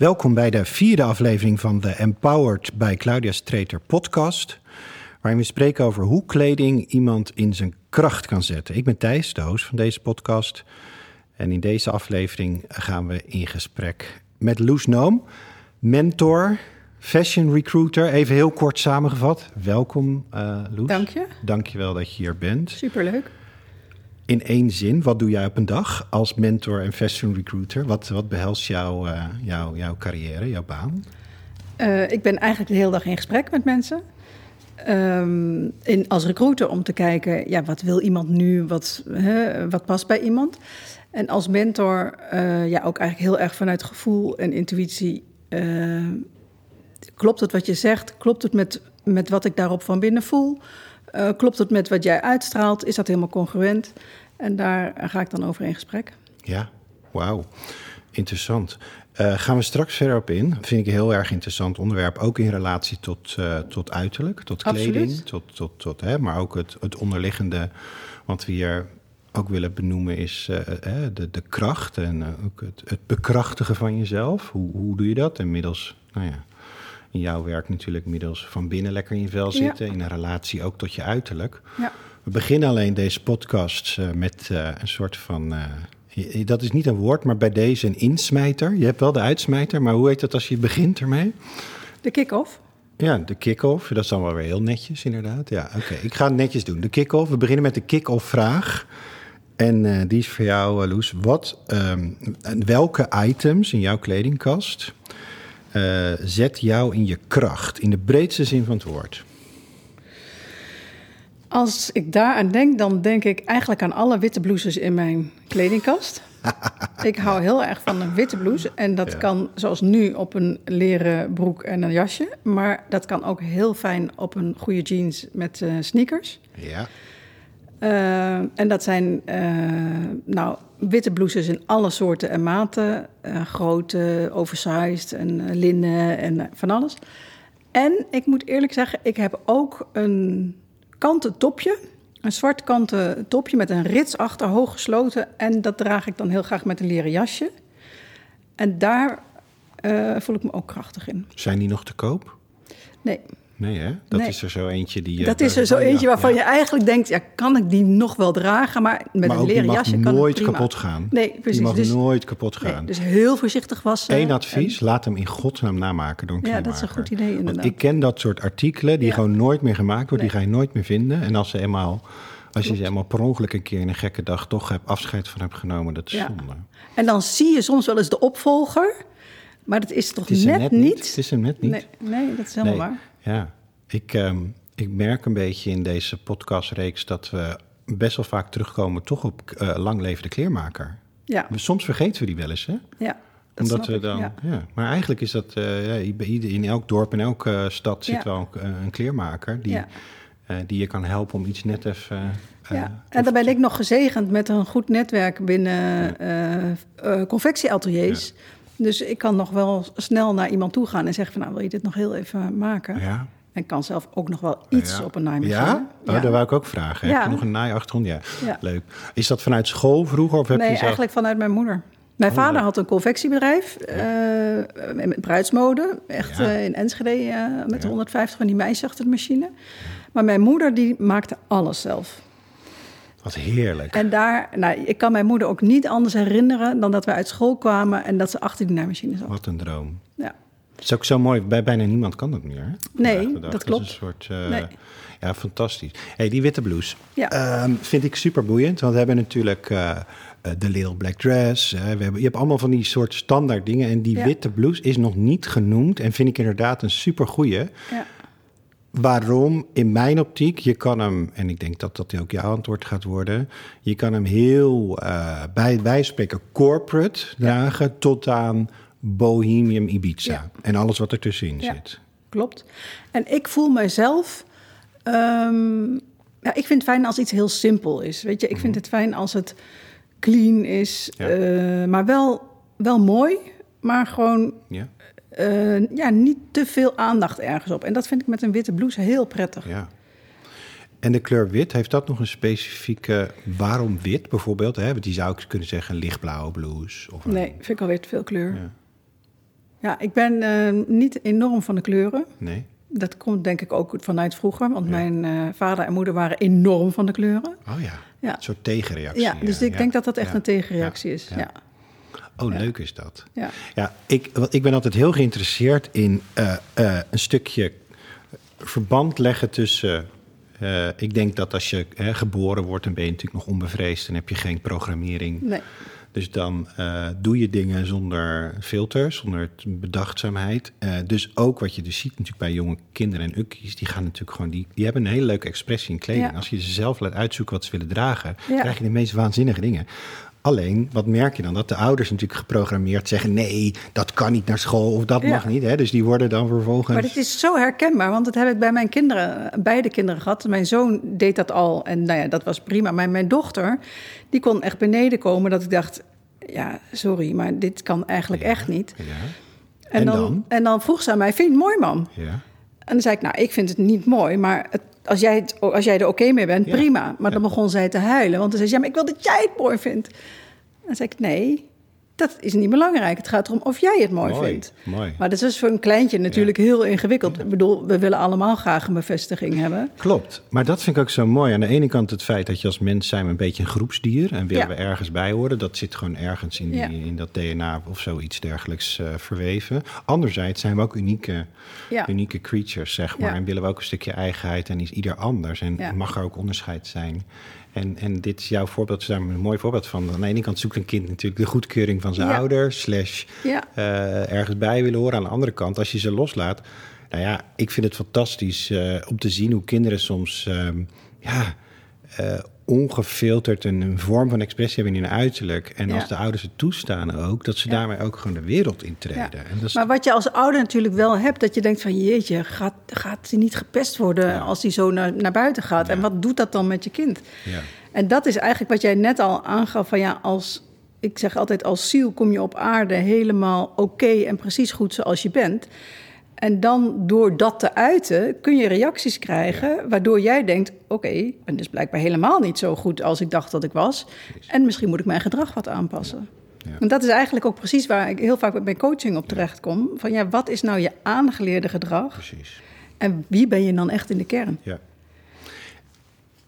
Welkom bij de vierde aflevering van de Empowered bij Claudia Streeter podcast. Waarin we spreken over hoe kleding iemand in zijn kracht kan zetten. Ik ben Thijs, de host van deze podcast. En in deze aflevering gaan we in gesprek met Loes Noom, mentor, fashion recruiter. Even heel kort samengevat. Welkom, uh, Loes. Dank je. Dank je wel dat je hier bent. Superleuk. In één zin, wat doe jij op een dag als mentor en fashion recruiter? Wat, wat behelst jouw, uh, jouw, carrière, jouw baan? Uh, ik ben eigenlijk de hele dag in gesprek met mensen. Um, in, als recruiter om te kijken, ja, wat wil iemand nu, wat, hè, wat past bij iemand. En als mentor, uh, ja, ook eigenlijk heel erg vanuit gevoel en intuïtie. Klopt het wat je zegt? Klopt het met, met wat ik daarop van binnen voel? Klopt het met wat jij uitstraalt? Is dat helemaal congruent? En daar ga ik dan over in gesprek. Ja, wauw. Interessant. Uh, gaan we straks verder op in. Vind ik een heel erg interessant onderwerp. Ook in relatie tot, uh, tot uiterlijk, tot kleding. Tot, tot, tot, hè, maar ook het, het onderliggende. Wat we hier ook willen benoemen is uh, de, de kracht. En ook het, het bekrachtigen van jezelf. Hoe, hoe doe je dat? Inmiddels, nou ja, in jouw werk natuurlijk middels van binnen lekker in je vel zitten. Ja. In een relatie ook tot je uiterlijk. Ja. We beginnen alleen deze podcast uh, met uh, een soort van. Uh, dat is niet een woord, maar bij deze een insmijter. Je hebt wel de uitsmijter, maar hoe heet dat als je begint ermee? De kick-off. Ja, de kick-off. Dat is dan wel weer heel netjes, inderdaad. Ja, oké. Okay. Ik ga het netjes doen. De kick-off. We beginnen met de kick-off vraag. En die is voor jou, Loes. Wat, um, welke items in jouw kledingkast zet jou in je kracht, in de breedste zin van het woord? Als ik daaraan denk, dan denk ik eigenlijk aan alle witte blouses in mijn kledingkast. ik hou heel erg van een witte blouse. En dat ja. kan zoals nu op een leren broek en een jasje. Maar dat kan ook heel fijn op een goede jeans met uh, sneakers. Ja. Uh, en dat zijn nou, witte blouses in alle soorten en maten. Grote, oversized en linnen en van alles. En ik moet eerlijk zeggen, ik heb ook een kanten topje. Een zwart kanten topje met een rits achter, hoog gesloten. En dat draag ik dan heel graag met een leren jasje. En daar voel ik me ook krachtig in. Zijn die nog te koop? Nee. Nee, hè? Dat nee. is er zo eentje die. Dat is er zo eentje waarvan ja. je eigenlijk denkt: ja, kan ik die nog wel dragen? Maar met maar een leren jasje nooit kan het kapot gaan. Nee, precies. Die mag dus, nooit kapot gaan. Nee, dus heel voorzichtig wassen. Eén advies: en... laat hem in godsnaam namaken door een Ja, dat is een goed idee. Inderdaad. Want ik ken dat soort artikelen die ja. gewoon nooit meer gemaakt worden. Nee. Die ga je nooit meer vinden. En als ze eenmaal. Als je ze eenmaal per ongeluk een keer in een gekke dag toch hebt afscheid van hebt genomen, dat is ja. zonde. En dan zie je soms wel eens de opvolger, maar dat is toch is net, net, niet? niet? Het is hem net niet. Nee, nee dat is helemaal nee. waar. Ja, ik, um, ik merk een beetje in deze podcastreeks dat we best wel vaak terugkomen toch op uh, lang levende kleermaker. Ja. Soms vergeten we die wel eens, hè? Ja. Omdat we dan, ja. ja. Maar eigenlijk is dat uh, ja, in elk dorp, in elke uh, stad zit ja. wel een, een, kleermaker die, ja. die je kan helpen om iets net even. ja, en dan ben ik nog gezegend met een goed netwerk binnen confectieateliers. Dus ik kan nog wel snel naar iemand toe gaan en zeggen van nou wil je dit nog heel even maken? Ja. En kan zelf ook nog wel iets ja. op een naaimachine. Ja? Oh, ja. dat wou ik ook vragen. Heb je nog een naaiachtergrond? Ja. Leuk. Is dat vanuit school vroeger? Of heb nee, je zelf... eigenlijk vanuit mijn moeder. Mijn Oh, vader leuk. had een confectiebedrijf uh, met bruidsmode. Echt uh, in Enschede uh, met Ja. 150 van die meisjes achter de machine. Maar mijn moeder die maakte alles zelf. Wat heerlijk. En daar, nou, ik kan mijn moeder ook niet anders herinneren dan dat we uit school kwamen en dat ze achter die naaimachine zat. Wat een droom. Ja. Het is ook zo mooi. Bij bijna niemand kan dat meer. Hè? Nee, dag. dat is een soort... eh, Nee. Ja, fantastisch. hey, die witte blouse. Ja. Ehm, vind ik super boeiend. Want we hebben natuurlijk eh, eh, de Little Black Dress. we hebben, je hebt allemaal van die soort standaard dingen. En die Ja. witte blouse is nog niet genoemd. En vind ik inderdaad een super goeie. Ja. Waarom? In mijn optiek, je kan hem, en ik denk dat dat ook jouw antwoord gaat worden, je kan hem heel, eh bij wij spreken, corporate dragen tot aan Bohemian Ibiza. Ja. En alles wat ertussenin Ja. zit. Klopt. En ik voel mijzelf. ehm, ja, ik vind het fijn als iets heel simpel is. Weet je, ik vind het fijn als het clean is, Mhm. Eh, maar wel, wel mooi, maar gewoon Ja? eh, ja, niet te veel aandacht ergens op. En dat vind ik met een witte blouse heel prettig. ja. En de kleur wit, heeft dat nog een specifieke... Waarom wit bijvoorbeeld? Hè? Want die zou ik kunnen zeggen een lichtblauwe blouse. Of een- Nee, vind ik alweer te veel kleur. Ja. Ja, ik ben uh, niet enorm van de kleuren. Nee. Dat komt denk ik ook vanuit vroeger, want mijn uh, vader en moeder waren enorm van de kleuren. Oh ja, ja. een soort tegenreactie. Ja, dus ik denk dat dat echt een tegenreactie is. Ja. Oh, leuk is dat. Ja, ja ik, ik ben altijd heel geïnteresseerd in uh, een stukje verband leggen tussen uh, ik denk dat als je hè, geboren wordt, dan ben je natuurlijk nog onbevreesd. Dan heb je geen programmering. Nee. Dus dan doe je dingen zonder filter, zonder bedachtzaamheid. Dus ook wat je dus ziet natuurlijk bij jonge kinderen en ukkies, die gaan natuurlijk gewoon, die, die hebben een hele leuke expressie in kleding. Ja. Als je ze zelf laat uitzoeken wat ze willen dragen, krijg je de meest waanzinnige dingen. Alleen, wat merk je dan? Dat de ouders natuurlijk geprogrammeerd zeggen: nee, dat kan niet naar school of dat Ja. mag niet. Hè? Dus die worden dan vervolgens. Maar het is zo herkenbaar, want dat heb ik bij mijn kinderen, beide kinderen gehad. Mijn zoon deed dat al en nou ja, dat was prima. Maar mijn dochter, die kon echt beneden komen dat ik dacht, ja, sorry, maar dit kan eigenlijk Ja, echt niet. Ja, En, En dan, dan? en dan vroeg ze aan mij, vind je het mooi, mam? ja. En dan zei ik, nou, ik vind het niet mooi, maar het, als, jij het, als jij er oké mee bent, Ja. prima. Maar dan begon zij te huilen, want dan zei ze, ja, maar ik wil dat jij het mooi vindt. En dan zei ik, nee, dat is niet belangrijk. Het gaat erom of jij het mooi, Mooi, vindt. mooi. Maar dat is voor een kleintje natuurlijk heel ingewikkeld. Ik bedoel, we willen allemaal graag een bevestiging hebben. Klopt, maar dat vind ik ook zo mooi. Aan de ene kant het feit dat je als mens zijn we een beetje een groepsdier en willen Ja. we ergens bij horen. Dat zit gewoon ergens in, die, Ja. in dat DNA of zoiets dergelijks eh, verweven. Anderzijds zijn we ook unieke, unieke creatures, zeg maar. En willen we ook een stukje eigenheid en is ieder anders. En mag er ook onderscheid zijn. En, en dit is jouw voorbeeld, is daar een mooi voorbeeld van. Aan de ene kant zoekt een kind natuurlijk de goedkeuring van zijn Ja. ouder, slash Ja. eh, ergens bij willen horen. Aan de andere kant, als je ze loslaat. Nou ja, ik vind het fantastisch eh, om te zien hoe kinderen soms ehm, ja, eh, ongefilterd een, een vorm van expressie hebben in hun uiterlijk. En Ja. als de ouders het toestaan ook, dat ze Ja. daarmee ook gewoon de wereld intreden. Ja. En dat is, Maar wat je als ouder natuurlijk wel hebt, dat je denkt van jeetje, gaat, gaat hij niet gepest worden als hij zo naar, naar buiten gaat? En wat doet dat dan met je kind? ja. En dat is eigenlijk wat jij net al aangaf van ja, als ik zeg altijd als ziel kom je op aarde helemaal oké en precies goed zoals je bent. En dan door dat te uiten kun je reacties krijgen waardoor jij denkt oké, en dat is blijkbaar helemaal niet zo goed als ik dacht dat ik was. En misschien moet ik mijn gedrag wat aanpassen. Ja. En dat is eigenlijk ook precies waar ik heel vaak met mijn coaching op terecht kom. Van ja, wat is nou je aangeleerde gedrag Precies. en wie ben je dan echt in de kern? Ja.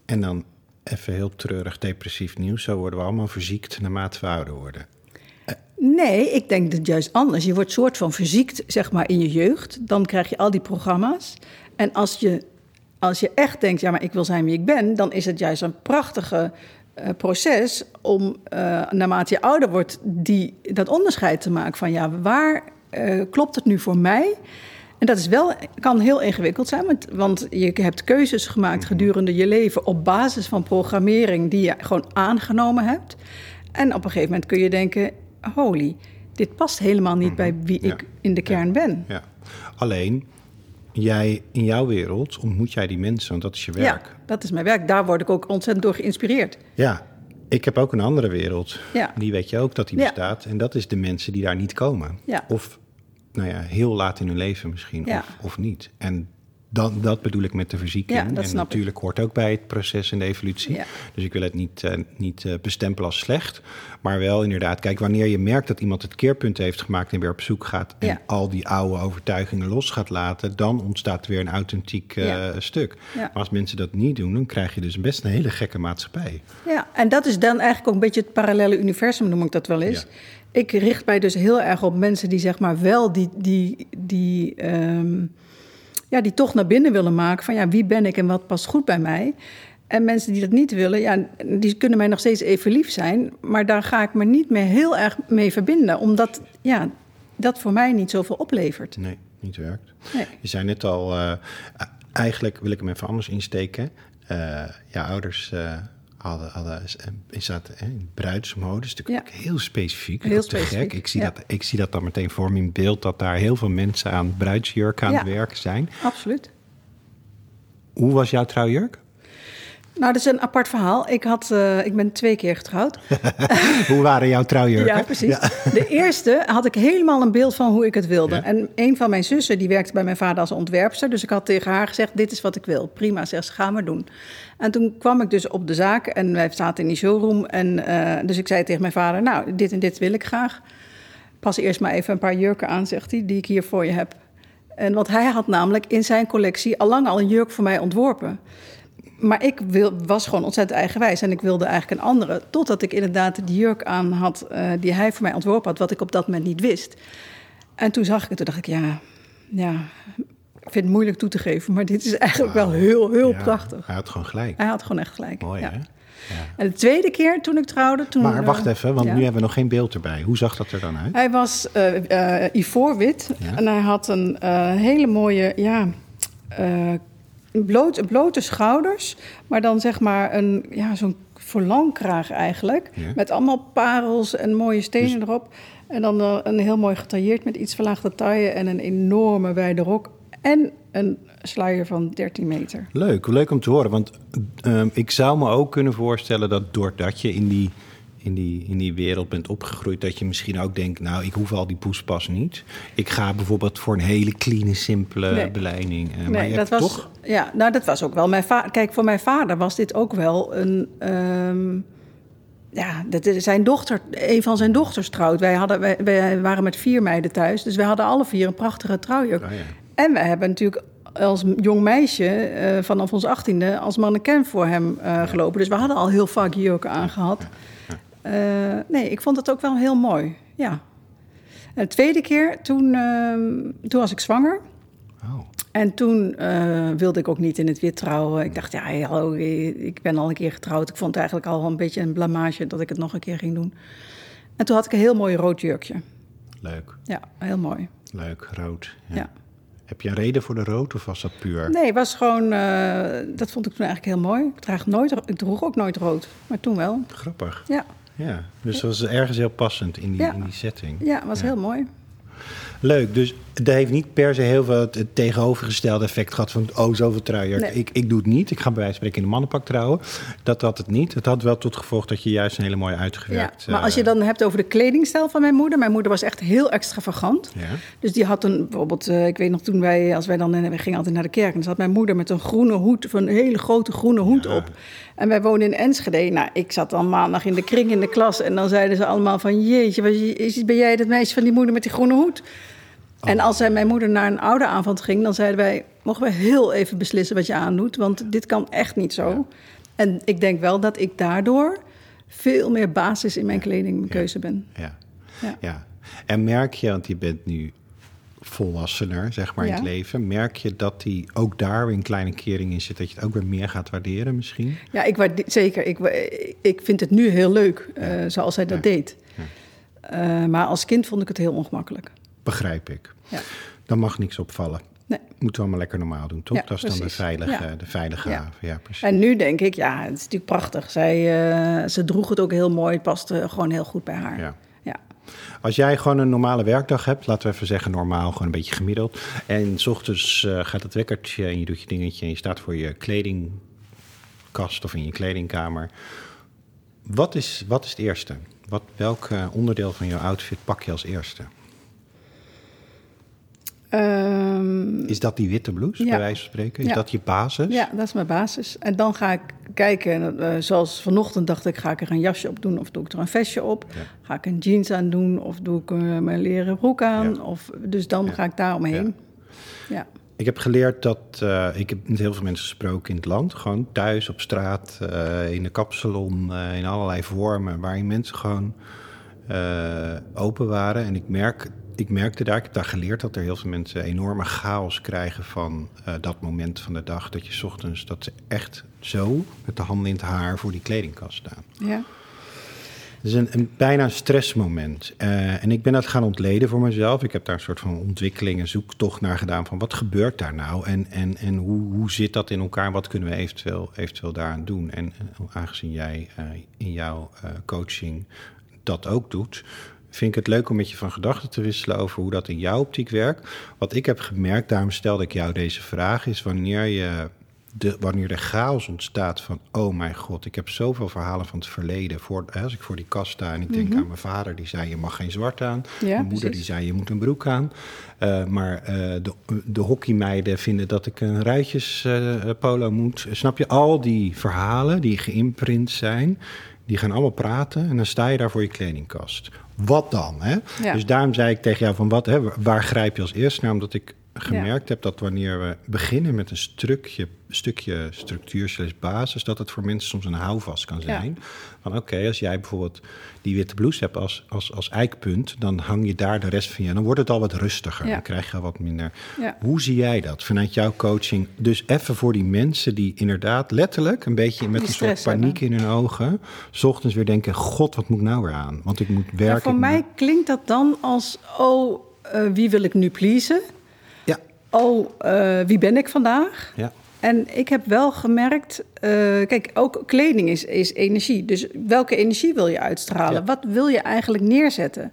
En dan even heel treurig depressief nieuws. Zo worden we allemaal verziekt naarmate we ouder worden. Nee, ik denk dat juist anders. Je wordt soort van verziekt, zeg maar, in je jeugd. Dan krijg je al die programma's. En als je, als je echt denkt, ja, maar ik wil zijn wie ik ben... dan is het juist een prachtige eh, proces om, eh, naarmate je ouder wordt... Die, dat onderscheid te maken van, ja, waar eh, klopt het nu voor mij... En dat is wel, kan heel ingewikkeld zijn, want, want je hebt keuzes gemaakt gedurende je leven op basis van programmering die je gewoon aangenomen hebt. En op een gegeven moment kun je denken: holy, dit past helemaal niet bij wie Ja. ik in de kern ben. Ja. Alleen, jij in jouw wereld ontmoet jij die mensen, want dat is je Ja, werk. dat is mijn werk. Daar word ik ook ontzettend door geïnspireerd. Ja, ik heb ook een andere wereld. Ja. Die weet je ook dat die Ja. bestaat. En dat is de mensen die daar niet komen. Ja. Of nou ja, heel laat in hun leven misschien, Ja. of, of niet. En dan, dat bedoel ik met de verzieking. Ja, dat en ik. natuurlijk hoort ook bij het proces en de evolutie. Ja. Dus ik wil het niet, eh, niet eh, bestempelen als slecht. Maar wel inderdaad, kijk, wanneer je merkt dat iemand het keerpunt heeft gemaakt en weer op zoek gaat en Ja. al die oude overtuigingen los gaat laten, dan ontstaat weer een authentiek eh, stuk. Maar als mensen dat niet doen, dan krijg je dus best een hele gekke maatschappij. Ja, en dat is dan eigenlijk ook een beetje het parallele universum, noem ik dat wel eens. Ik richt mij dus heel erg op mensen die zeg maar wel die, die, die, ehm, ja, die toch naar binnen willen maken van ja, wie ben ik en wat past goed bij mij. En mensen die dat niet willen, ja, die kunnen mij nog steeds even lief zijn, maar daar ga ik me niet meer heel erg mee verbinden, omdat ja, dat voor mij niet zoveel oplevert. Nee, niet werkt. Nee. Je zei net al, eh, eigenlijk wil ik hem even anders insteken. Eh ja, ouders eh, hadden, hadden in zaten hè. Dat is natuurlijk Ja. heel specifiek. Heel dat is te specifiek, gek. Ik zie, ja. dat, ik zie dat dan meteen voor me in beeld... dat daar heel veel mensen aan bruidsjurk aan Ja. het werken zijn. Absoluut. Hoe was jouw trouwjurk? Nou, dat is een apart verhaal. Ik, had, eh, ik ben twee keer getrouwd. Hoe waren jouw trouwjurken? Ja, precies. De eerste had ik helemaal een beeld van hoe ik het wilde. Ja. En een van mijn zussen die werkte bij mijn vader als ontwerpster. Dus ik had tegen haar gezegd, dit is wat ik wil. Prima, zegt ze, gaan we doen. En toen kwam ik dus op de zaak en wij zaten in die showroom. En, eh, dus ik zei tegen mijn vader, nou, dit en dit wil ik graag. pas eerst maar even een paar jurken aan, zegt hij, die ik hier voor je heb. En want hij had namelijk in zijn collectie al lang al een jurk voor mij ontworpen. Maar ik wil, was gewoon ontzettend eigenwijs en ik wilde eigenlijk een andere. Totdat ik inderdaad die jurk aan had uh, die hij voor mij ontworpen had, wat ik op dat moment niet wist. En toen zag ik het, toen dacht ik, ja, ja, ik vind het moeilijk toe te geven, maar dit is eigenlijk wel heel, heel Ja, prachtig. Hij had gewoon gelijk. Hij had gewoon echt gelijk. Mooi, ja. hè? Ja. En de tweede keer toen ik trouwde, toen. Maar eh, wacht even, want ja. nu hebben we nog geen beeld erbij. Hoe zag dat er dan uit? Hij was eh eh ivoorwit Ja. en hij had een eh, hele mooie, ja, eh, bloot, blote schouders, maar dan zeg maar een, ja, zo'n volankraag eigenlijk, Ja. met allemaal parels en mooie stenen Dus- erop. En dan eh, een heel mooi getailleerd met iets verlaagde taille en een enorme wijde rok en een sluier van 13 meter. Leuk, leuk om te horen. Want ehm, ik zou me ook kunnen voorstellen dat doordat je in die, in, die, in die wereld bent opgegroeid, dat je misschien ook denkt, nou, ik hoef al die poespas niet. Ik ga bijvoorbeeld voor een hele clean, simpele Nee. beleiding. Eh, maar Nee, je dat was. toch? Ja, nou, dat was ook wel mijn vader. Kijk, voor mijn vader was dit ook wel een. ehm, ja, dat zijn dochter, een van zijn dochters trouwt. Wij, hadden, wij, wij waren met vier meiden thuis, dus wij hadden alle vier een prachtige trouwjurk. Ah, ja. En we hebben natuurlijk als jong meisje eh, vanaf ons achttiende als mannequin voor hem eh, gelopen. Dus we hadden al heel vaak jurken aangehad. Eh, nee, ik vond het ook wel heel mooi. Ja. En de tweede keer, toen, ehm, toen was ik zwanger. Oh, En toen eh, wilde ik ook niet in het wit trouwen. Ik dacht, ja, hallo, ik ben al een keer getrouwd. Ik vond het eigenlijk al een beetje een blamage dat ik het nog een keer ging doen. En toen had ik een heel mooi rood jurkje. leuk, Ja, heel mooi. leuk, rood. Ja. Ja. Heb je een reden voor de rood of was dat puur? Nee, was gewoon, eh, dat vond ik toen eigenlijk heel mooi. Ik, draag nooit, ik droeg ook nooit rood, maar toen wel. Grappig. Ja, Ja, dus dat was ergens heel passend in die, in die setting. ja het was heel mooi. Leuk, dus dat heeft niet per se heel veel het, het tegenovergestelde effect gehad van... oh, zoveel truier. Nee. Ik, ik doe het niet. Ik ga bij wijze van spreken in een mannenpak trouwen. Dat had het niet. Het had wel tot gevolg dat je juist een hele mooie Ja, uitgewerkt... maar als je eh, dan hebt over de kledingstijl van mijn moeder. Mijn moeder was echt heel extravagant. Ja, Dus die had een, bijvoorbeeld, eh, ik weet nog toen wij, als wij dan, eh, we gingen altijd naar de kerk. En dan zat mijn moeder met een groene hoed, van een hele grote groene hoed Ja. op. En wij woonden in Enschede. Nou, ik zat dan maandag in de kring in de klas. En dan zeiden ze allemaal van, jeetje, ben jij dat meisje van die moeder met die groene hoed? En als zij mijn moeder naar een ouderavond ging, dan zeiden wij... mogen we heel even beslissen wat je aandoet, want dit kan echt niet zo. En ik denk wel dat ik daardoor veel meer basis in mijn kleding, mijn keuze ben. ja, Ja. ja. En merk je, want je bent nu volwassener, zeg maar, in Ja. het leven... merk je dat die ook daar weer een kleine kering in zit... dat je het ook weer meer gaat waarderen misschien? Ja, ik waarde- zeker. Ik, ik vind het nu heel leuk, eh, zoals hij dat deed. Eh, maar als kind vond ik het heel ongemakkelijk. Begrijp ik. Ja. Dan mag niks opvallen. Nee. Moeten we allemaal lekker normaal doen, toch? Ja, dat is dan de veilige, Ja. de veilige Ja. haven. Ja, precies. En nu denk ik, ja, het is natuurlijk prachtig. Zij, eh, ze droeg het ook heel mooi. Het paste gewoon heel goed bij haar. Ja. Ja. Als jij gewoon een normale werkdag hebt, laten we even zeggen normaal, gewoon een beetje gemiddeld. En s ochtends eh, gaat het wekkertje en je doet je dingetje en je staat voor je kledingkast of in je kledingkamer. Wat is, wat is het eerste? Wat, welk eh, onderdeel van jouw outfit pak je als eerste? Ehm, Is dat die witte blouse, Ja. bij wijze van spreken? Is Ja. dat je basis? ja, dat is mijn basis. En dan ga ik kijken, eh, zoals vanochtend dacht ik, ga ik er een jasje op doen of doe ik er een vestje op? Ja. Ga ik een jeans aan doen of doe ik eh, mijn leren broek aan? Of, dus dan ga ik daar omheen. Ja. Ik heb geleerd dat eh, ik heb met heel veel mensen gesproken in het land, gewoon thuis op straat, in de kapsalon, in allerlei vormen, waarin mensen gewoon open waren. En ik, merk, ik merkte daar, ik heb daar geleerd dat er heel veel mensen enorme chaos krijgen van eh, dat moment van de dag. Dat je 's ochtends, dat ze echt zo met de handen in het haar voor die kledingkast staan. ja. Het is een, een bijna stressmoment. Eh, en ik ben dat gaan ontleden voor mezelf. Ik heb daar een soort van ontwikkeling en zoektocht naar gedaan van wat gebeurt daar nou en, en, en hoe, hoe zit dat in elkaar? Wat kunnen we eventueel, eventueel daaraan doen? En aangezien jij eh, in jouw coaching dat ook doet, vind ik het leuk om met je van gedachten te wisselen over hoe dat in jouw optiek werkt. Wat ik heb gemerkt, daarom stelde ik jou deze vraag, is wanneer je de, wanneer er chaos ontstaat van... oh mijn god, ik heb zoveel verhalen van het verleden. Voor, als ik voor die kast sta en ik denk aan mijn vader... die zei, je mag geen zwart aan. Ja, mijn moeder precies. die zei, je moet een broek aan. Eh, maar eh, de, de hockeymeiden vinden dat ik een eh, polo moet. Snap je? Al die verhalen die geïmprint zijn... die gaan allemaal praten en dan sta je daar voor je kledingkast. wat dan? Hè? Dus daarom zei ik tegen jou van wat, hè, waar grijp je als eerst naar? Omdat ik gemerkt heb dat wanneer we beginnen met een stukje, stukje structuur basis, dat het voor mensen soms een houvast kan zijn. Van oké, als jij bijvoorbeeld die witte blouse hebt als, als, als eikpunt, dan hang je daar de rest van je. Dan wordt het al wat rustiger. Dan krijg je wat minder. Hoe zie jij dat vanuit jouw coaching? Dus even voor die mensen die inderdaad letterlijk een beetje met een soort paniek in hun ogen, s ochtends weer denken: God, wat moet ik nou weer aan? Want ik moet werken. voor mij klinkt dat dan als: oh, uh, wie wil ik nu pleasen? Oh, uh, wie ben ik vandaag? Ja. En ik heb wel gemerkt, uh, kijk, ook kleding is, is energie. Dus welke energie wil je uitstralen? Wat wil je eigenlijk neerzetten?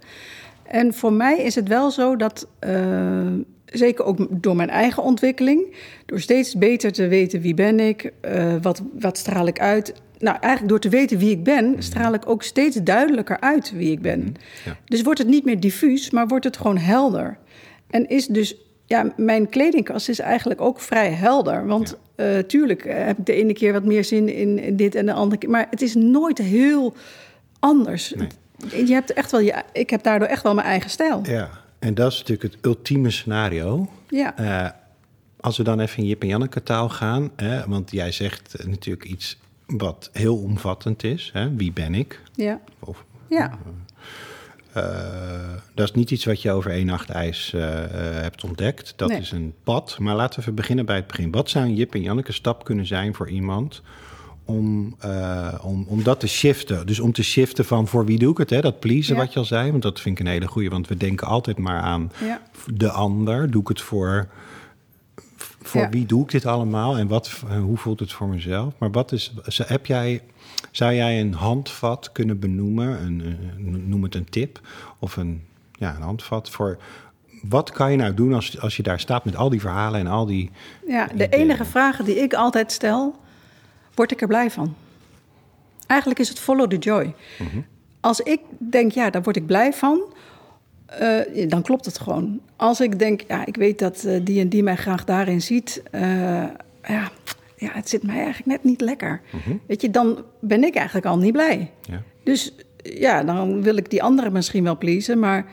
En voor mij is het wel zo dat, uh, zeker ook door mijn eigen ontwikkeling, door steeds beter te weten wie ben ik, uh, wat, wat straal ik uit. Nou, eigenlijk door te weten wie ik ben, straal ik ook steeds duidelijker uit wie ik ben. Mhm. Ja. Dus wordt het niet meer diffuus, maar wordt het gewoon helder. En is dus ja, mijn kledingkast is eigenlijk ook vrij helder. Want ja. uh, tuurlijk eh, heb ik de ene keer wat meer zin in dit en de andere keer. Maar het is nooit heel anders. Je hebt echt wel je, ik heb daardoor echt wel mijn eigen stijl. Ja, en dat is natuurlijk het ultieme scenario. Ja. Uh, als we dan even in Jip en Janneke taal gaan, hè, want jij zegt natuurlijk iets wat heel omvattend is. Hè? Wie ben ik? Ja. Of, ja. Uh, dat is niet iets wat je over één nacht ijs uh, hebt ontdekt. Dat is een pad. Maar laten we even beginnen bij het begin. Wat zou een Jip en Janneke stap kunnen zijn voor iemand om, uh, om, om dat te shiften? Dus om te shiften van voor wie doe ik het? Hè? Dat pleasen wat je al zei. Want dat vind ik een hele goede. Want we denken altijd maar aan ja. de ander. Doe ik het voor... Voor wie doe ik dit allemaal en wat, hoe voelt het voor mezelf? Maar wat is, heb jij zou jij een handvat kunnen benoemen, een, noem het een tip of een, ja, een handvat voor wat kan je nou doen als, als je daar staat met al die verhalen en al die. Ja, de enige vraag die ik altijd stel: word ik er blij van? Eigenlijk is het follow the joy. Mhm. Als ik denk, ja, daar word ik blij van, uh, dan klopt het gewoon. Als ik denk, ja, ik weet dat uh, die en die mij graag daarin ziet, uh, ja, ja, het zit mij eigenlijk net niet lekker. Mhm. Weet je, dan ben ik eigenlijk al niet blij. Ja. Dus ja, dan wil ik die anderen misschien wel pleasen, maar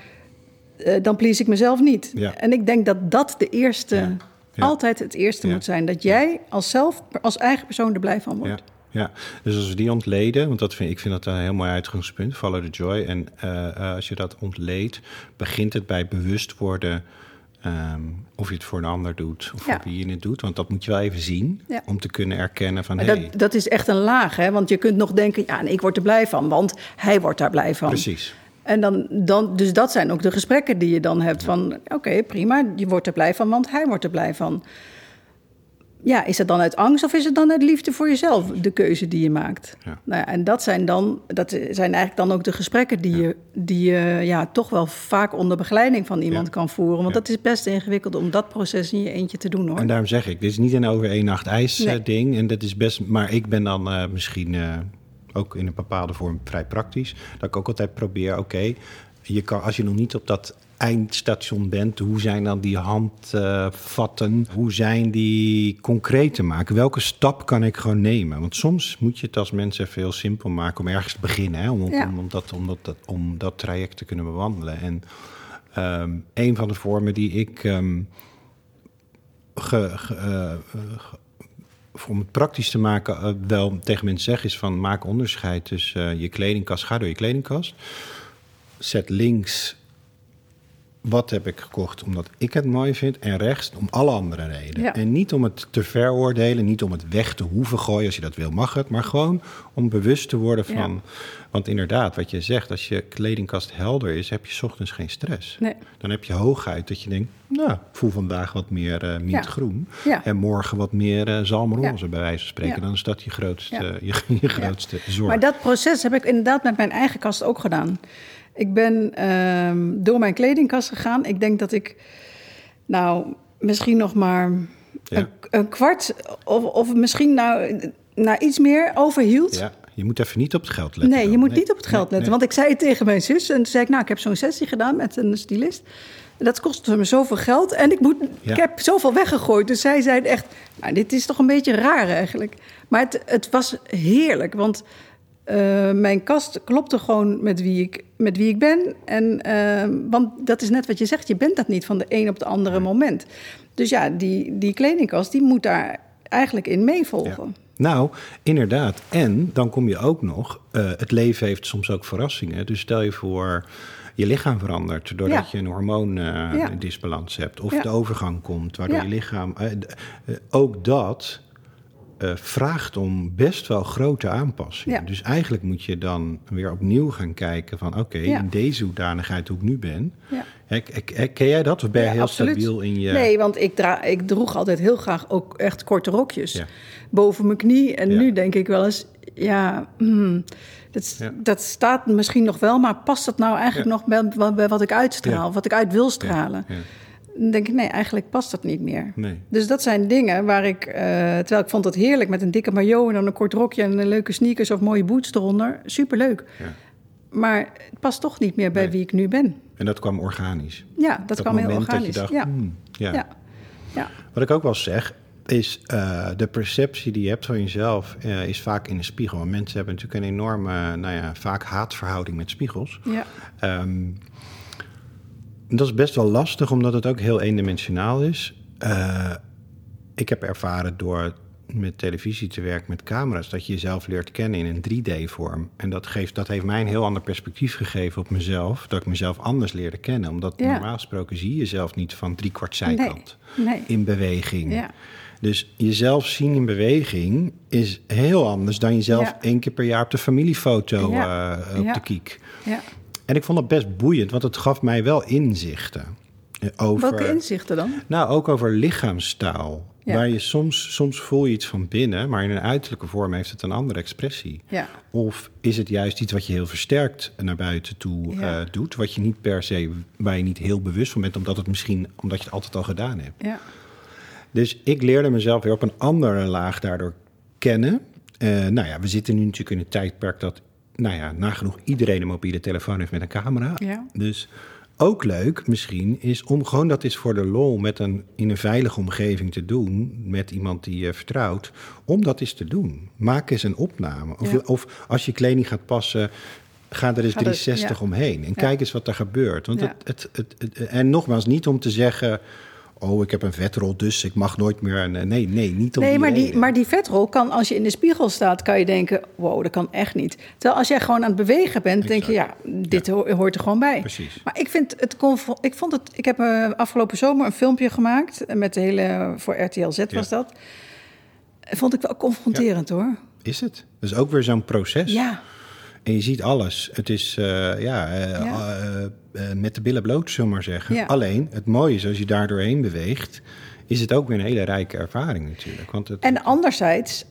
dan please ik mezelf niet. Ja. En ik denk dat dat de eerste, altijd het eerste moet zijn. Dat jij als zelf, als eigen persoon er blij van wordt. Ja, dus als we die ontleden, want dat vind, ik vind dat een heel mooi uitgangspunt, follow the joy. En uh, als je dat ontleedt, begint het bij bewust worden Um, of je het voor een ander doet of voor wie je het doet. Want dat moet je wel even zien om te kunnen erkennen van... Dat, dat is echt een laag, hè? Want je kunt nog denken, ja, ik word er blij van. Want hij wordt daar blij van. Precies. En dan, dan, dus dat zijn ook de gesprekken die je dan hebt van... oké, prima, je wordt er blij van, want hij wordt er blij van ja, is het dan uit angst of is het dan uit liefde voor jezelf, de keuze die je maakt? Ja. Nou ja, en dat zijn dan, dat zijn eigenlijk dan ook de gesprekken die je, die je ja, toch wel vaak onder begeleiding van iemand kan voeren. Want dat is best ingewikkeld om dat proces in je eentje te doen hoor. En daarom zeg ik, dit is niet een over één nacht ijs eh, ding. En dat is best, maar ik ben dan uh, misschien uh, ook in een bepaalde vorm vrij praktisch. Dat ik ook altijd probeer, oké, je kan, als je nog niet op dat eindstation bent, hoe zijn dan die handvatten? hoe zijn die concreet te maken? Welke stap kan ik gewoon nemen? Want soms moet je het als mensen even heel simpel maken om ergens te beginnen, hè? Om, om, dat, om, dat, om dat traject te kunnen bewandelen. En um, een van de vormen die ik um, ge, ge, uh, om het praktisch te maken, uh, wel tegen mensen zeg, is van maak onderscheid tussen uh, je kledingkast. Ga door je kledingkast. Zet links wat heb ik gekocht omdat ik het mooi vind en rechts om alle andere redenen. En niet om het te veroordelen, niet om het weg te hoeven gooien, als je dat wil mag het, maar gewoon om bewust te worden van, want inderdaad, wat je zegt, als je kledingkast helder is, heb je ochtends geen stress. Nee. Dan heb je hooguit dat je denkt, nou, ik voel vandaag wat meer uh, mintgroen en morgen wat meer uh, zalmroze bij wijze van spreken. Dan is dat je grootste, je, je, grootste zorg. Maar dat proces heb ik inderdaad met mijn eigen kast ook gedaan. Ik ben ehm, door mijn kledingkast gegaan. Ik denk dat ik, nou, misschien nog maar een, kwart of, of misschien nou, nou iets meer overhield. Ja. Je moet even niet op het geld letten. Nee, je moet niet op het geld letten. Want ik zei het tegen mijn zus en toen zei ik, nou, ik heb zo'n sessie gedaan met een stylist. Dat kostte me zoveel geld en ik, moet, ik heb zoveel weggegooid. Dus zij zei echt, nou, dit is toch een beetje raar eigenlijk. Maar het, het was heerlijk, want Uh, mijn kast klopte gewoon met wie ik, met wie ik ben. En, uh, want dat is net wat je zegt, je bent dat niet van de een op de andere moment. Dus ja, die, die kledingkast die moet daar eigenlijk in meevolgen. Nou, inderdaad. En dan kom je ook nog, uh, het leven heeft soms ook verrassingen. Dus stel je voor, je lichaam verandert doordat je een hormoondisbalans ja. hebt. Of de overgang komt, waardoor je lichaam... ook dat uh, vraagt om best wel grote aanpassingen. Dus eigenlijk moet je dan weer opnieuw gaan kijken van... oké, in deze hoedanigheid hoe ik nu ben... Ja. ken jij dat? Of ben je heel stabiel in je... Nee, want ik, dra ik droeg altijd heel graag ook echt korte rokjes. Boven mijn knie. En nu denk ik wel eens, ja... Hmm, dat, dat, staat misschien nog wel, maar past dat nou eigenlijk nog bij, bij, wat ik uitstraal? Wat ik uit wil stralen? Dan denk ik, nee, eigenlijk past dat niet meer. Nee. Dus dat zijn dingen waar ik, uh, terwijl ik vond het heerlijk met een dikke maillot en dan een kort rokje en een leuke sneakers of mooie boots eronder. Superleuk. Ja. Maar het past toch niet meer bij wie ik nu ben. En dat kwam organisch. Ja, dat, kwam heel organisch. Dat je dacht, ja. Hmm, ja. ja. Ja. Wat ik ook wel zeg, is uh, de perceptie die je hebt van jezelf uh, is vaak in de spiegel. En mensen hebben natuurlijk een enorme, nou ja, vaak haatverhouding met spiegels. Ja. Um, dat is best wel lastig, omdat het ook heel eendimensionaal is. Uh, ik heb ervaren door met televisie te werken, met camera's, dat je jezelf leert kennen in een 3D-vorm. En dat, geeft, dat heeft mij een heel ander perspectief gegeven op mezelf, dat ik mezelf anders leerde kennen. Omdat normaal gesproken zie je jezelf niet van drie kwart zijkant nee, in beweging. Ja. Dus jezelf zien in beweging is heel anders dan jezelf ja. één keer per jaar op de familiefoto uh, op de kiek. Ja. En ik vond dat best boeiend, want het gaf mij wel inzichten. Eh, over, Welke inzichten dan? Nou, ook over lichaamstaal. Waar je soms, soms voel je iets van binnen, maar in een uiterlijke vorm heeft het een andere expressie. Ja. Of is het juist iets wat je heel versterkt naar buiten toe uh, doet, wat je niet per se, waar je niet heel bewust van bent, omdat het misschien, omdat je het altijd al gedaan hebt. Ja. Dus ik leerde mezelf weer op een andere laag daardoor kennen. Uh, nou ja, we zitten nu natuurlijk in een tijdperk dat nou ja, nagenoeg iedereen een mobiele telefoon heeft met een camera. Ja. Dus ook leuk misschien is om gewoon dat is voor de lol met een, in een veilige omgeving te doen, met iemand die je vertrouwt, om dat eens te doen. Maak eens een opname. Of, of als je kleding gaat passen, ga er eens 360 omheen en kijk eens wat er gebeurt. Want het, het, het, en nogmaals, niet om te zeggen oh, ik heb een vetrol, dus ik mag nooit meer. Nee, nee, niet om Nee, die maar, die, maar die vetrol kan, als je in de spiegel staat, kan je denken: wow, dat kan echt niet. Terwijl als jij gewoon aan het bewegen bent, denk je: ja, dit hoort er gewoon bij. Precies. Maar ik vind het. Ik vond het. Ik heb uh, afgelopen zomer een filmpje gemaakt met de hele. voor RTL Z was dat. Vond ik wel confronterend hoor. Is het? Dus ook weer zo'n proces. Ja. En je ziet alles. Het is uh, ja, uh, met de billen bloot, zullen we maar zeggen. Alleen, het mooie is, als je daar doorheen beweegt... is het ook weer een hele rijke ervaring natuurlijk. Want het, en anderzijds,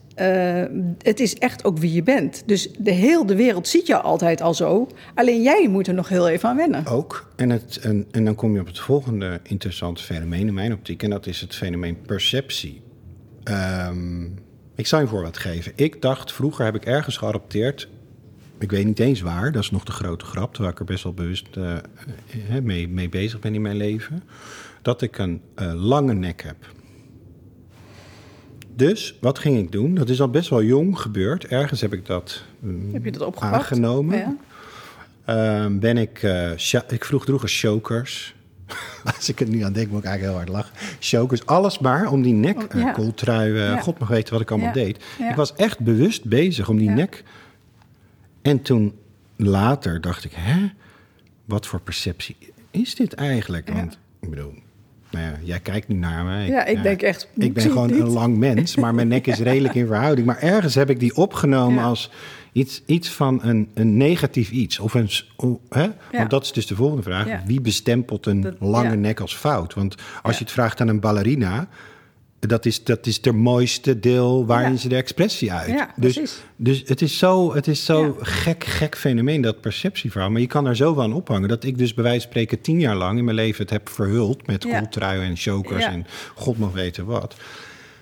het is echt ook wie je bent. Dus de hele wereld ziet jou altijd al zo. Alleen jij moet er nog heel even aan wennen. Ook. En, het, en, en dan kom je op het volgende interessante fenomeen in mijn optiek. En dat is het fenomeen perceptie. Um, ik zal je een voorbeeld geven. Ik dacht, vroeger heb ik ergens geadopteerd ik weet niet eens waar, dat is nog de grote grap, terwijl ik er best wel bewust uh, mee, mee, bezig ben in mijn leven, dat ik een uh, lange nek heb. Dus wat ging ik doen? Dat is al best wel jong gebeurd. Ergens heb ik dat, um, heb je dat opgepakt? aangenomen. Ja. Uh, ben ik, ik vroeg droegen chokers. Als ik het nu aan denk, moet ik eigenlijk heel hard lachen. Chokers, alles maar om die nek, oh, ja. kooltrui, ja. god mag weten wat ik allemaal deed. Ik was echt bewust bezig om die nek en toen later dacht ik, hè, wat voor perceptie is dit eigenlijk? Want ik bedoel, nou ja, jij kijkt nu naar me. ja, ik denk echt. Ik ben gewoon een lang mens, maar mijn nek is redelijk in verhouding. Maar ergens heb ik die opgenomen als iets, iets van een, een negatief iets. Of een, hè? Want dat is dus de volgende vraag. Wie bestempelt een lange nek als fout? Want als je het vraagt aan een ballerina dat is, dat is de mooiste deel waarin ze de expressie uit. Ja, dus, dus het is zo, het is zo gek, gek fenomeen, dat perceptieverhaal. Maar je kan er zo aan ophangen dat ik dus bij wijze van spreken tien jaar lang in mijn leven het heb verhuld met ja. kooltruien en chokers en god mag weten wat.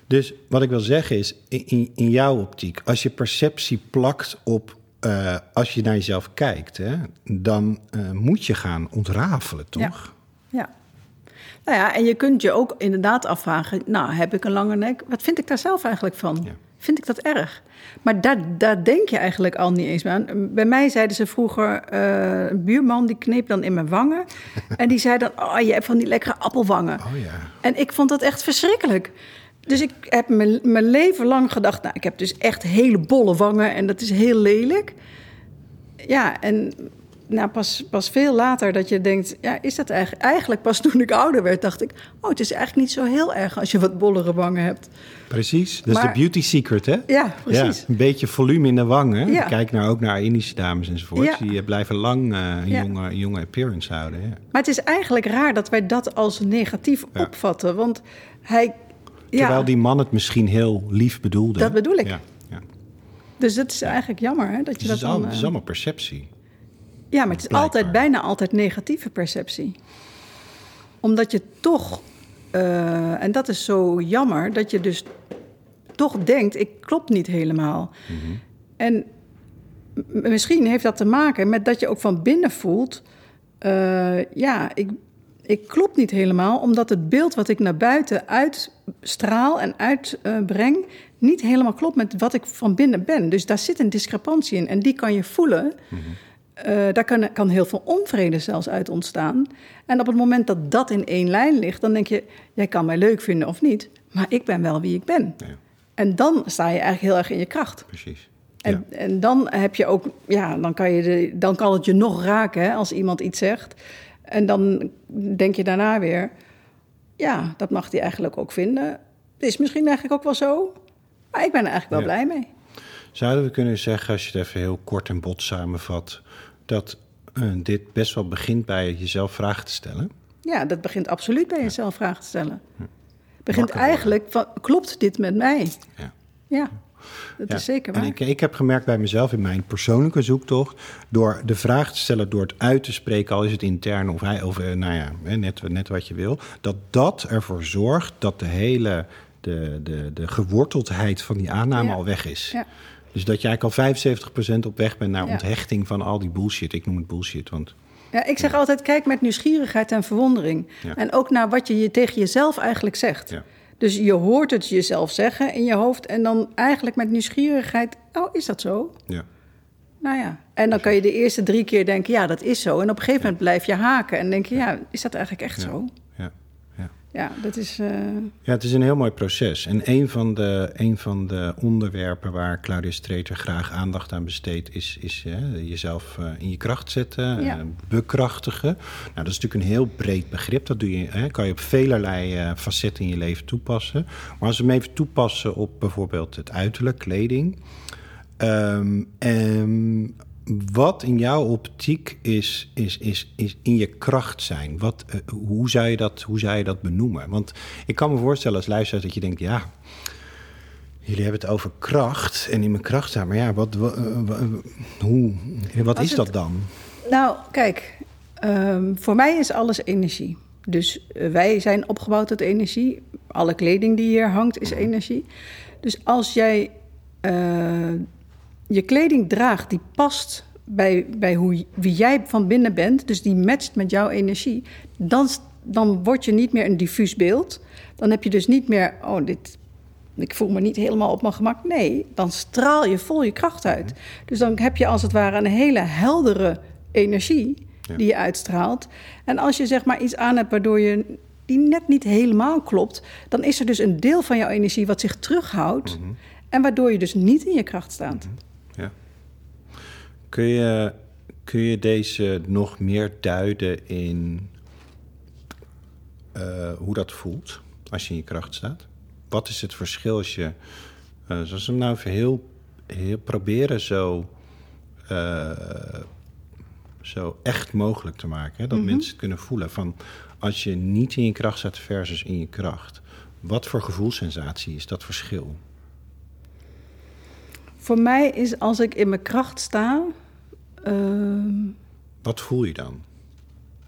Dus wat ik wil zeggen is, in, in jouw optiek, als je perceptie plakt op uh, als je naar jezelf kijkt, hè, dan uh, moet je gaan ontrafelen, toch? Ja. Nou ja, en je kunt je ook inderdaad afvragen: Nou, heb ik een lange nek? Wat vind ik daar zelf eigenlijk van? vind ik dat erg. Maar daar, daar denk je eigenlijk al niet eens aan. Bij mij zeiden ze vroeger, uh, een buurman die kneep dan in mijn wangen. en die zei dan, oh, je hebt van die lekkere appelwangen. Oh, ja. En ik vond dat echt verschrikkelijk. Dus ik heb mijn, mijn leven lang gedacht, nou, ik heb dus echt hele bolle wangen en dat is heel lelijk. Ja, en nou, pas, pas veel later dat je denkt, ja, is dat eigenlijk... Eigenlijk pas toen ik ouder werd, dacht ik... oh, het is eigenlijk niet zo heel erg als je wat bollere wangen hebt. Precies, dat is de beauty secret, hè? Ja, precies. een beetje volume in de wangen. Ja. Kijk nou ook naar Indische dames enzovoort. Ja. Die blijven lang uh, een, jonge, jonge appearance houden. Ja. Maar het is eigenlijk raar dat wij dat als negatief opvatten. Want hij... Terwijl die man het misschien heel lief bedoelde. Dat bedoel ik. Ja. Dus dat is eigenlijk jammer, hè? Dat je dus dat dan, het is allemaal perceptie. Ja, maar het is altijd, bijna altijd negatieve perceptie. Omdat je toch, uh, en dat is zo jammer, dat je dus toch denkt: ik klop niet helemaal. Mm En misschien heeft dat te maken met dat je ook van binnen voelt: uh, ja, ik, ik klop niet helemaal, omdat het beeld wat ik naar buiten uitstraal en uitbreng, uh, niet helemaal klopt met wat ik van binnen ben. Dus daar zit een discrepantie in en die kan je voelen. Mm uh, daar kan, kan, heel veel onvrede zelfs uit ontstaan. En op het moment dat dat in één lijn ligt, dan denk je: jij kan mij leuk vinden of niet, maar ik ben wel wie ik ben. Ja. En dan sta je eigenlijk heel erg in je kracht. Precies. En, en dan heb je ook, ja, dan kan, je de, dan kan het je nog raken hè, als iemand iets zegt. En dan denk je daarna weer: ja, dat mag hij eigenlijk ook vinden. Het is misschien eigenlijk ook wel zo, maar ik ben er eigenlijk wel blij mee. Zouden we kunnen zeggen, als je het even heel kort en bot samenvat, dat uh, dit best wel begint bij jezelf vragen te stellen? Ja, dat begint absoluut bij jezelf vragen te stellen. Het begint eigenlijk van, klopt dit met mij? Ja. Ja, dat is zeker waar. En ik, ik heb gemerkt bij mezelf in mijn persoonlijke zoektocht... door de vraag te stellen, door het uit te spreken... al is het intern of, hij, of eh, nou ja, net, net wat je wil... dat dat ervoor zorgt dat de hele de, de, de geworteldheid van die aanname al weg is. Ja. Dus dat je eigenlijk al 75% op weg bent naar onthechting van al die bullshit. Ik noem het bullshit, want... Ja, ik zeg altijd, kijk met nieuwsgierigheid en verwondering. En ook naar wat je, je tegen jezelf eigenlijk zegt. Dus je hoort het jezelf zeggen in je hoofd... en dan eigenlijk met nieuwsgierigheid, oh, is dat zo? Ja. Nou ja, en dan kan je de eerste drie keer denken, ja, dat is zo. En op een gegeven moment blijf je haken en denk je, ja, is dat eigenlijk echt zo? Ja, dat is. Uh... Ja, het is een heel mooi proces. En een van de, een van de onderwerpen waar Claudia Streeter graag aandacht aan besteedt, is, is jezelf uh, in je kracht zetten, ja. uh, bekrachtigen. Nou, dat is natuurlijk een heel breed begrip. Dat doe je, hè, kan je op velerlei facetten in je leven toepassen. Maar als we hem even toepassen op bijvoorbeeld het uiterlijk, kleding. Um, wat in jouw optiek is, is, is, is in je kracht zijn? Wat, uh, hoe, zou je dat, hoe zou je dat benoemen? Want ik kan me voorstellen als luisteraar dat je denkt... ja, jullie hebben het over kracht en in mijn kracht zijn. Maar ja, wat, wat, uh, hoe, wat is dat dan? Nou, kijk, um, voor mij is alles energie. Dus wij zijn opgebouwd uit energie. Alle kleding die hier hangt is mhm. energie. Dus als jij je kleding draagt die past bij, bij hoe, wie jij van binnen bent, dus die matcht met jouw energie, dan, dan word je niet meer een diffuus beeld. Dan heb je dus niet meer, oh, dit, ik voel me niet helemaal op mijn gemak. Nee, dan straal je vol je kracht uit. Dus dan heb je als het ware een hele heldere energie die je uitstraalt. En als je zeg maar iets aan hebt waardoor je die net niet helemaal klopt, dan is er dus een deel van jouw energie wat zich terughoudt. Mhm. En waardoor je dus niet in je kracht staat. Mhm. Kun je, kun je deze nog meer duiden in uh, hoe dat voelt als je in je kracht staat? Wat is het verschil als je, uh, zoals we nou even heel, heel proberen zo, uh, zo echt mogelijk te maken, hè? dat mm -hmm. mensen kunnen voelen van als je niet in je kracht staat versus in je kracht. Wat voor gevoelssensatie is dat verschil? Voor mij is als ik in mijn kracht sta. Uh, Wat voel je dan?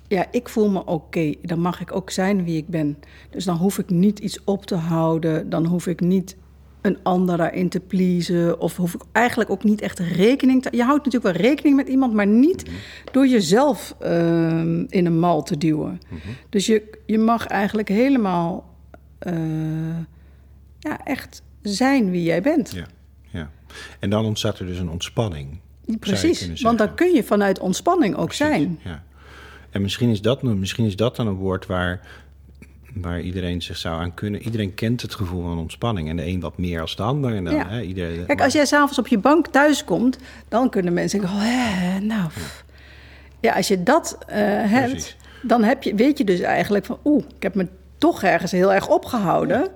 Ja, ik voel me oké. Dan mag ik ook zijn wie ik ben. Dus dan hoef ik niet iets op te houden. Dan hoef ik niet een ander daarin te pleasen. Of hoef ik eigenlijk ook niet echt rekening te... Je houdt natuurlijk wel rekening met iemand, maar niet mhm. door jezelf uh, in een mal te duwen. Mm -hmm. Dus je, je mag eigenlijk helemaal... Uh, ja, echt zijn wie jij bent. Ja, ja. En dan ontstaat er dus een ontspanning. Precies, want dan kun je vanuit ontspanning ook zijn. Ja. En misschien is, dat, misschien is dat dan een woord waar, waar iedereen zich zou aan kunnen. Iedereen kent het gevoel van ontspanning. En de een wat meer als de ander. En dan, Ja. hè, iedereen, Kijk, als jij s'avonds op je bank thuis komt, dan kunnen mensen denken: oh, hè, nou. pff. Ja, als je dat eh, hebt, Precies. dan heb je, weet je dus eigenlijk van: oeh, ik heb me toch ergens heel erg opgehouden.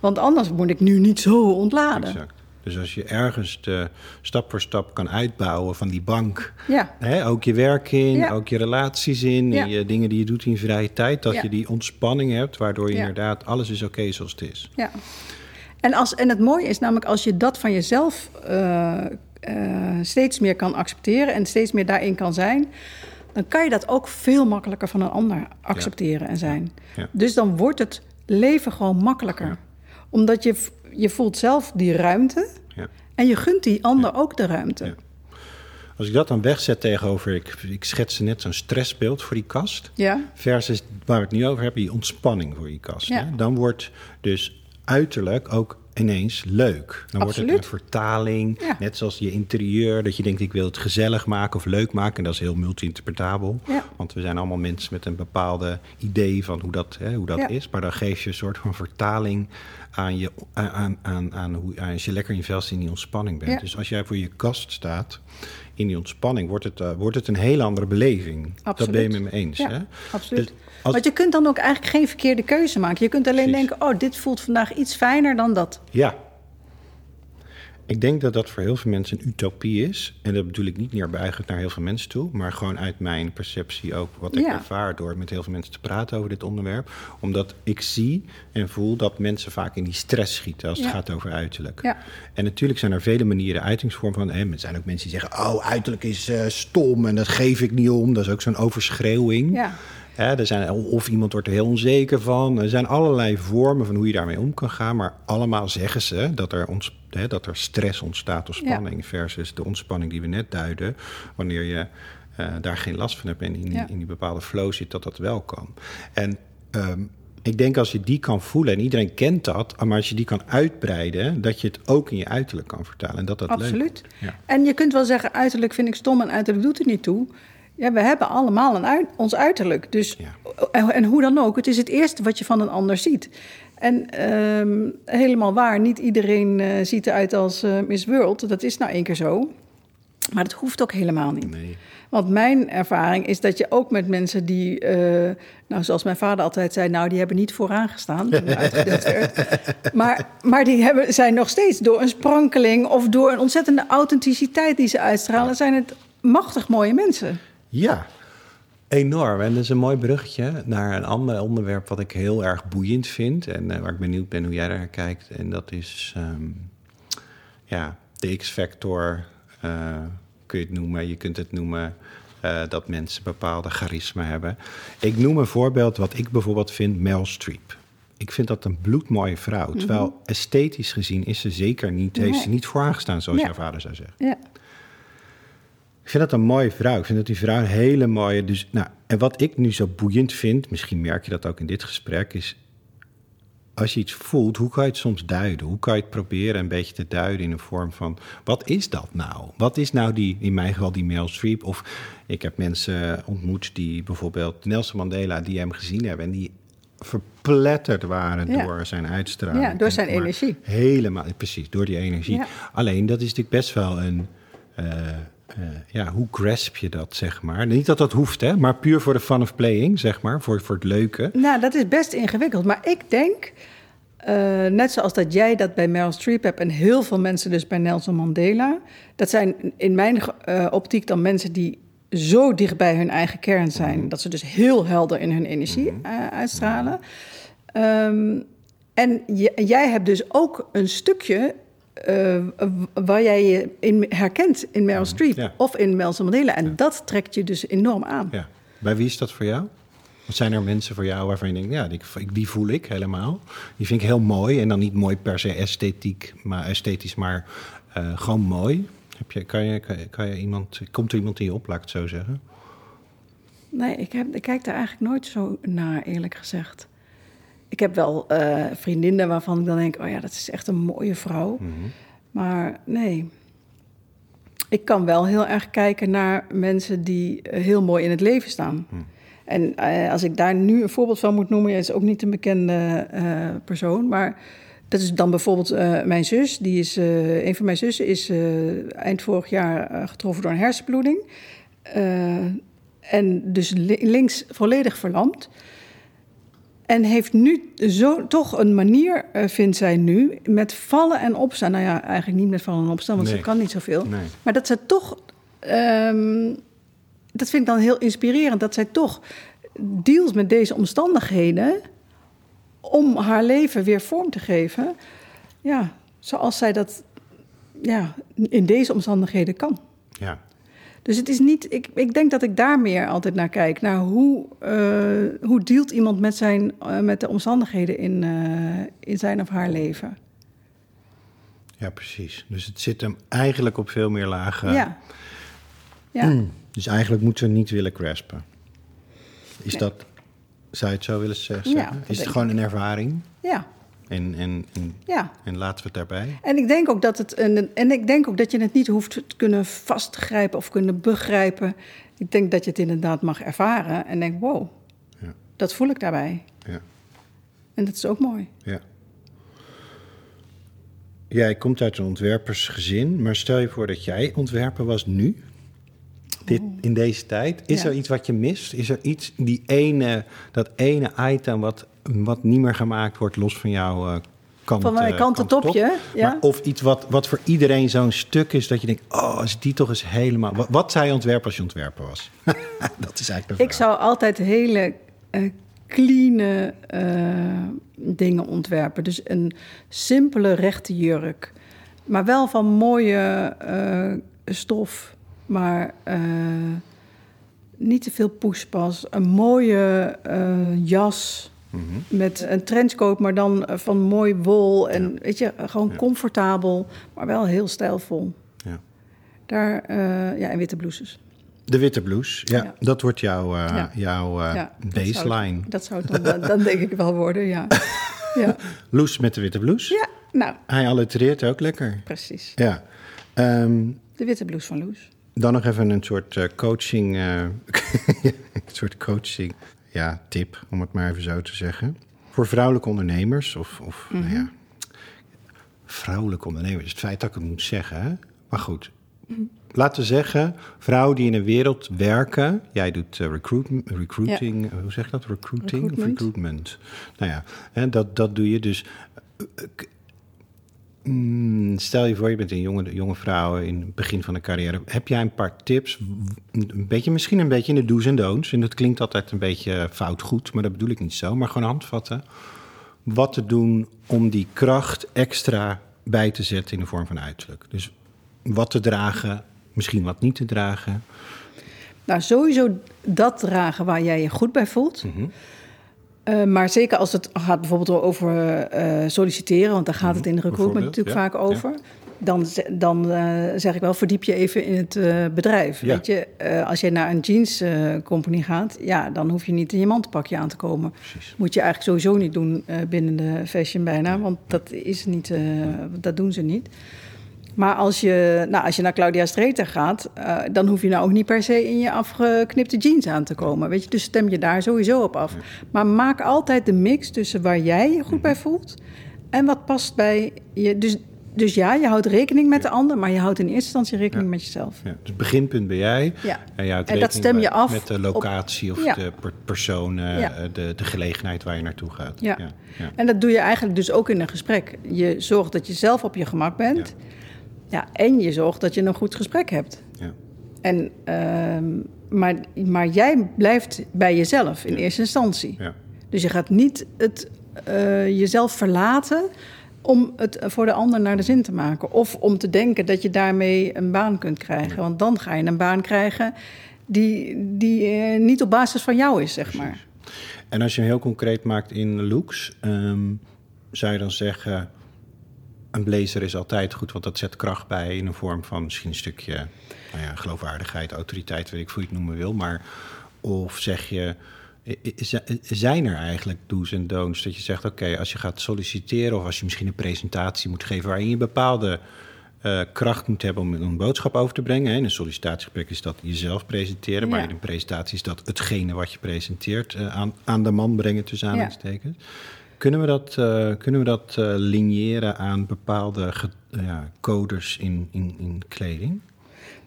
Want anders moet ik nu niet zo ontladen. Exact. Dus als je ergens de, stap voor stap kan uitbouwen van die bank. Ja, Hè, ook je werk in, Ja. ook je relaties in, Ja. je dingen die je doet in je vrije tijd. Dat je die ontspanning hebt, waardoor je inderdaad alles is oké zoals het is. ja. En, als, en het mooie is namelijk als je dat van jezelf eh, eh, steeds meer kan accepteren en steeds meer daarin kan zijn, dan kan je dat ook veel makkelijker van een ander accepteren en zijn. Ja. Dus dan wordt het leven gewoon makkelijker. Omdat je, je voelt zelf die ruimte Ja. en je gunt die ander ook de ruimte. Ja. Als ik dat dan wegzet tegenover, ik, ik schetste net zo'n stressbeeld voor die kast. Ja, Versus waar we het nu over hebben, die ontspanning voor je kast. Hè? Dan wordt dus uiterlijk ook ineens leuk. Dan wordt het een vertaling, Ja. net zoals je interieur. Dat je denkt, ik wil het gezellig maken of leuk maken. En dat is heel multi-interpretabel. Ja. Want we zijn allemaal mensen met een bepaalde idee van hoe dat, hè, hoe dat Ja. is. Maar dan geef je een soort van vertaling aan, je, aan, aan, aan hoe, aan als je lekker in zit in die ontspanning bent. Ja. Dus als jij voor je kast staat in die ontspanning, wordt het, eh, wordt het een hele andere beleving. Dat Absoluut. ben je met me eens. Ja, hè? absoluut. Dus als- Want je kunt dan ook eigenlijk geen verkeerde keuze maken. Je kunt alleen Precies. denken, oh, dit voelt vandaag iets fijner dan dat. Ja. Ik denk dat dat voor heel veel mensen een utopie is. En dat bedoel ik niet neerbuigend naar heel veel mensen toe. Maar gewoon uit mijn perceptie ook wat ik Ja. ervaar door met heel veel mensen te praten over dit onderwerp. Omdat ik zie en voel dat mensen vaak in die stress schieten als het gaat over uiterlijk. Ja. En natuurlijk zijn er vele manieren uitingsvorm van. Hè, er zijn ook mensen die zeggen, oh, uiterlijk is eh, stom en dat geef ik niet om. Dat is ook zo'n overschreeuwing. Ja. Hè, er zijn, of iemand wordt er heel onzeker van. Er zijn allerlei vormen van hoe je daarmee om kan gaan. Maar allemaal zeggen ze dat er, ons, hè, dat er stress ontstaat of spanning. Versus de ontspanning die we net duiden. Wanneer je eh, daar geen last van hebt en in, Ja. in die bepaalde flow zit, dat dat wel kan. En ehm, ik denk als je die kan voelen, en iedereen kent dat, maar als je die kan uitbreiden, dat je het ook in je uiterlijk kan vertalen. En dat dat leuk Absoluut. wordt. Ja. En je kunt wel zeggen, uiterlijk vind ik stom en uiterlijk doet er niet toe. Ja, we hebben allemaal een uit, ons uiterlijk. Dus, Ja. en, en hoe dan ook, het is het eerste wat je van een ander ziet. En ehm, helemaal waar, niet iedereen eh, ziet eruit als eh, Miss World. Dat is nou één keer zo. Maar dat hoeft ook helemaal niet. Nee. Want mijn ervaring is dat je ook met mensen die, eh, nou zoals mijn vader altijd zei, nou die hebben niet vooraan gestaan toen uitgedeeld werd. Maar, maar die hebben, zijn nog steeds door een sprankeling of door een ontzettende authenticiteit die ze uitstralen, zijn het machtig mooie mensen. Ja, enorm. En dat is een mooi bruggetje naar een ander onderwerp wat ik heel erg boeiend vind. En eh, waar ik benieuwd ben hoe jij daar kijkt. En dat is ehm, ja, de X-factor, eh, kun je het noemen. Je kunt het noemen eh, dat mensen bepaalde charisma hebben. Ik noem een voorbeeld wat ik bijvoorbeeld vind, Mel Streep. Ik vind dat een bloedmooie vrouw. Terwijl esthetisch gezien is ze zeker niet, heeft ze niet vooraangestaan, zoals Ja. jouw vader zou zeggen. Ja, Ik vind dat een mooie vrouw. Ik vind dat die vrouw een hele mooie. Dus, nou, en wat ik nu zo boeiend vind, misschien merk je dat ook in dit gesprek, is als je iets voelt, hoe kan je het soms duiden? Hoe kan je het proberen een beetje te duiden in een vorm van: wat is dat nou? Wat is nou die, in mijn geval, die Streep? Of ik heb mensen ontmoet die bijvoorbeeld Nelson Mandela, die hem gezien hebben en die verpletterd waren Ja. door zijn uitstraling. Ja, door zijn energie. Helemaal, precies, door die energie. Ja. Alleen, dat is natuurlijk best wel een... eh, eh, ja, hoe grasp je dat, zeg maar? Niet dat dat hoeft, hè, maar puur voor de fun of playing, zeg maar, voor, voor het leuke. nou dat is best ingewikkeld. Maar ik denk, eh, net zoals dat jij dat bij Meryl Streep hebt en heel veel mensen dus bij Nelson Mandela, dat zijn in mijn eh, optiek dan mensen die zo dicht bij hun eigen kern zijn, dat ze dus heel helder in hun energie eh, uitstralen. Ehm, en jij hebt dus ook een stukje eh, waar jij je in herkent in Meryl Streep Ja. of in Nelson Mandela. En dat trekt je dus enorm aan. Ja. Bij wie is dat voor jou? Wat zijn er mensen voor jou waarvan je denkt, ja, die, die voel ik helemaal. Die vind ik heel mooi. En dan niet mooi per se esthetiek, maar esthetisch, maar eh, gewoon mooi. Heb je, kan, je, kan, je, kan je iemand, komt er iemand in je op, laat ik het zo zeggen? Nee, ik, heb, ik kijk daar eigenlijk nooit zo naar, eerlijk gezegd. Ik heb wel uh, vriendinnen waarvan ik dan denk: oh ja, dat is echt een mooie vrouw. Mhm. Maar nee. Ik kan wel heel erg kijken naar mensen die eh, heel mooi in het leven staan. Mhm. En uh, als ik daar nu een voorbeeld van moet noemen, is ook niet een bekende uh, persoon, maar dat is dan bijvoorbeeld uh, mijn zus. Die is, een van mijn zussen is eind vorig jaar getroffen door een hersenbloeding. en dus links volledig verlamd. En heeft nu zo, toch een manier, uh, vindt zij nu, met vallen en opstaan. Nou ja, eigenlijk niet met vallen en opstaan, want Nee. ze kan niet zoveel. Nee. Maar dat ze toch, ehm, dat vind ik dan heel inspirerend, dat zij toch deals met deze omstandigheden om haar leven weer vorm te geven. Ja, zoals zij dat ja, in deze omstandigheden kan. Ja. Dus het is niet, ik, ik denk dat ik daar meer altijd naar kijk. Naar hoe, uh, hoe dealt iemand met, zijn, uh, met de omstandigheden in, uh, in zijn of haar leven. ja, precies. Dus het zit hem eigenlijk op veel meer lagen. Ja. ja. Dus eigenlijk moeten we niet willen graspen. Is Nee. dat, zou je het zo willen zeggen? Ja, is het gewoon een ervaring? Ja, En, en, en, ja. en laten we het daarbij? En ik denk ook dat het en, en ik denk ook dat je het niet hoeft te kunnen vastgrijpen of kunnen begrijpen. Ik denk dat je het inderdaad mag ervaren en denk, wow, Ja. dat voel ik daarbij. Ja. En dat is ook mooi. Ja. Jij komt uit een ontwerpersgezin, maar stel je voor dat jij ontwerper was nu, dit, in deze tijd. Is Ja. er iets wat je mist? Is er iets, die ene, dat ene item wat, wat niet meer gemaakt wordt, los van jouw eh, kant? Van mijn eh, kant kantentop? topje, ja. Maar of iets wat, wat voor iedereen zo'n stuk is, dat je denkt, oh, als die toch eens helemaal... Wat, wat je ontwerpen als je ontwerper was? dat is eigenlijk Ik zou altijd hele uh, clean uh, dingen ontwerpen. Dus een simpele rechte jurk. Maar wel van mooie uh, stof. Maar niet te veel poespas. Een mooie uh, Mhm. Met een trenchcoat, maar dan van mooi wol. En Ja. weet je, gewoon Ja. comfortabel, maar wel heel stijlvol. Ja. Daar, uh, ja, en witte blouses. De witte blouse, ja, Ja. dat wordt jouw, uh, Ja. jouw uh, Ja, dat zou baseline. Dat zou het dan, dan denk ik wel worden, ja. Ja, Loes met de witte blouse. ja nou, Hij allitereert ook lekker. precies. Ja. Ehm, De witte blouse van Loes. dan nog even een soort eh, coaching, eh, een soort coaching, ja, tip, om het maar even zo te zeggen. Voor vrouwelijke ondernemers, of, of nou Mhm. ja, vrouwelijke ondernemers, het feit dat ik het moet zeggen, hè? maar goed. Laten we zeggen, vrouwen die in een wereld werken. Jij doet eh, recruit, recruiting, eh, hoe zeg je dat? Recruiting of Recruitment. recruitment? Nou ja, hè, dat, dat doe je dus. Mm, Stel je voor, je bent een jonge, jonge vrouw in het begin van de carrière. Heb jij een paar tips? Een beetje, misschien een beetje in de do's en don'ts. En dat klinkt altijd een beetje fout goed, maar dat bedoel ik niet zo. Maar gewoon handvatten. Wat te doen om die kracht extra bij te zetten in de vorm van uiterlijk. Dus wat te dragen, misschien wat niet te dragen. Nou, sowieso dat dragen waar jij je goed bij voelt. Mhm. Eh, maar zeker als het gaat bijvoorbeeld over eh, solliciteren, want daar gaat het in de recruitment Mhm. Bijvoorbeeld, natuurlijk ja, vaak over. Dan, dan eh, zeg ik wel, verdiep je even in het bedrijf. Ja. Weet je, als je naar een jeans eh, company gaat, ja, dan hoef je niet in je mantelpakje aan te komen. Precies. Moet je eigenlijk sowieso niet doen binnen de fashion bijna, want dat is niet, dat doen ze niet. Maar als je, nou, als je naar Claudia Streeter gaat, eh, dan hoef je nou ook niet per se in je afgeknipte jeans aan te komen. Weet je? Dus stem je daar sowieso op af. Maar maak altijd de mix tussen waar jij je goed bij voelt en wat past bij je. Dus, dus ja, je houdt rekening met de ander, maar je houdt in eerste instantie rekening Ja. met jezelf. Ja, dus het beginpunt ben jij. Ja. En, je En dat stem je bij- af met de op- locatie of Ja. de per- persoon, eh, eh, de, de gelegenheid waar je naartoe gaat. Ja. ja. ja. En dat doe je eigenlijk dus ook in een gesprek. Je zorgt dat je zelf op je gemak bent. Ja. en je zorgt dat je een goed gesprek hebt. ja. En, ehm, maar, maar jij blijft bij jezelf in eerste instantie. ja. Dus je gaat niet het, eh, jezelf verlaten om het voor de ander naar de zin te maken. Of om te denken dat je daarmee een baan kunt krijgen. Want dan ga je een baan krijgen die, die eh, niet op basis van jou is, zeg maar. En als je hem heel concreet maakt in looks, ehm, zou je dan zeggen: een blazer is altijd goed, want dat zet kracht bij in een vorm van misschien een stukje nou ja, geloofwaardigheid, autoriteit, weet ik hoe je het noemen wil. Maar of zeg je zijn er eigenlijk do's en don'ts dat je zegt: oké, als je gaat solliciteren of als je misschien een presentatie moet geven waarin je bepaalde uh, kracht moet hebben om een boodschap over te brengen. In een sollicitatiegesprek is dat jezelf presenteren, maar in een presentatie is dat hetgene wat je presenteert uh, aan, aan de man brengen tussen aanhalingstekens. Ja. Kunnen we dat, uh, kunnen we dat lineëren aan bepaalde ja, coders in, in, in kleding?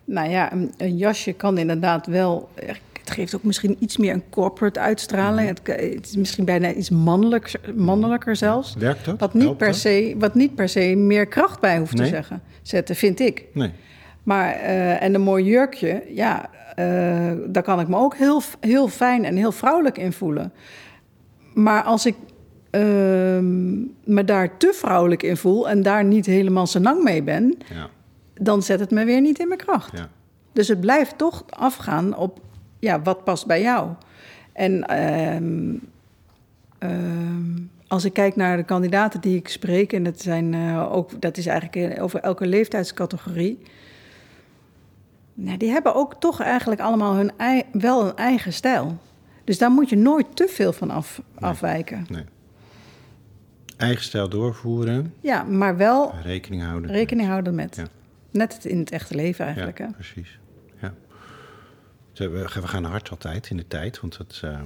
Nou ja, een, een, jasje kan inderdaad wel. Het geeft ook misschien iets meer een corporate uitstraling. Mhm. Het, het, is misschien bijna iets mannelijk, mannelijker zelfs. Werkt dat? Wat niet, per se, wat niet per se meer kracht bij hoeft te zeggen, zetten, vind ik. Nee. Maar, uh, en een mooi jurkje, ja, uh, daar kan ik me ook heel, heel fijn en heel vrouwelijk in voelen. Maar als ik uh, me daar te vrouwelijk in voel en daar niet helemaal senang mee ben, ja dan zet het me weer niet in mijn kracht. Ja. Dus het blijft toch afgaan op ja, wat past bij jou. En ehm, ehm, als ik kijk naar de kandidaten die ik spreek, en dat, zijn, uh, ook, dat is eigenlijk over elke leeftijdscategorie. Nou, die hebben ook toch eigenlijk allemaal hun wel een eigen stijl. Dus daar moet je nooit te veel van af, afwijken. Nee. Eigen stijl doorvoeren. Ja, maar wel rekening houden. Rekening houden met. Ja. Net in het echte leven eigenlijk. Ja, precies. Ja. We gaan hard altijd in de tijd, want het, uh,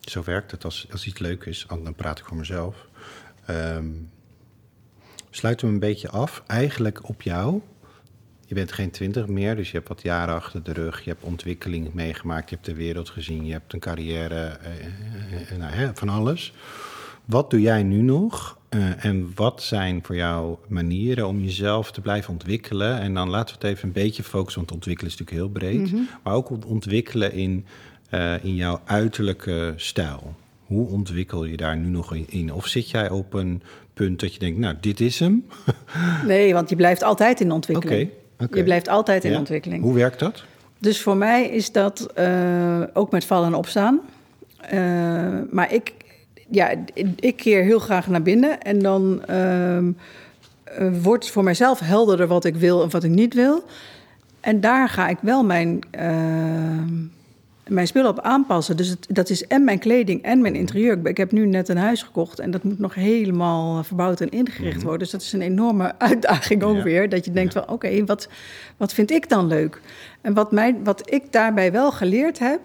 zo werkt het. Als, als iets leuk is, dan praat ik voor mezelf. Um, sluiten we een beetje af, eigenlijk op jou. Je bent geen twintig meer, dus je hebt wat jaren achter de rug. Je hebt ontwikkeling meegemaakt, je hebt de wereld gezien, je hebt een carrière, uh, nou, hè, van alles. Wat doe jij nu nog uh, en wat zijn voor jou manieren om jezelf te blijven ontwikkelen? En dan laten we het even een beetje focussen, want ontwikkelen is natuurlijk heel breed. Mm -hmm. Maar ook ontwikkelen in, uh, in jouw uiterlijke stijl. Hoe ontwikkel je daar nu nog in? Of zit jij op een punt dat je denkt, nou, dit is hem? nee, want je blijft altijd in ontwikkeling. Okay, okay. Je blijft altijd in ja. ontwikkeling. Hoe werkt dat? Dus voor mij is dat uh, ook met vallen en opstaan. maar ik, ja, ik keer heel graag naar binnen en dan uh, wordt voor mijzelf helderder wat ik wil en wat ik niet wil. En daar ga ik wel mijn, uh, mijn spullen op aanpassen. Dus het, dat is en mijn kleding en mijn interieur. Ik heb nu net een huis gekocht en dat moet nog helemaal verbouwd en ingericht mhm. worden. Dus dat is een enorme uitdaging ook weer. Dat je denkt van oké, wat, wat vind ik dan leuk? En wat, mij, wat ik daarbij wel geleerd heb...